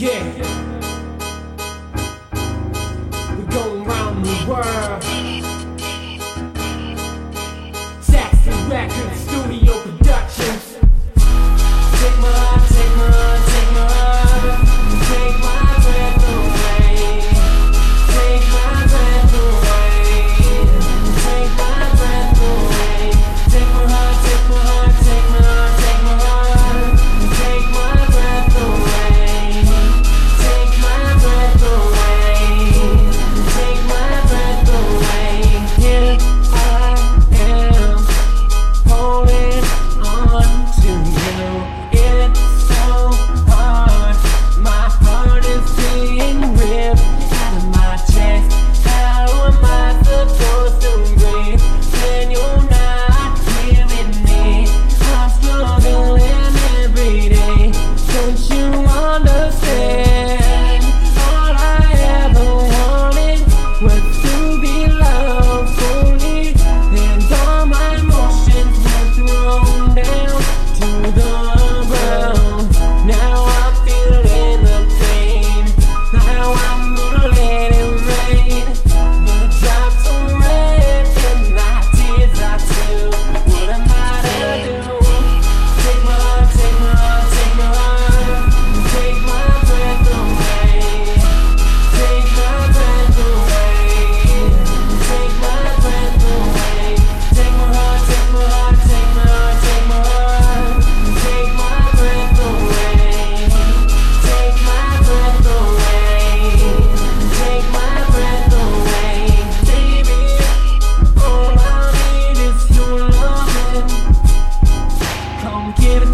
Yeah. We're going round the world. give it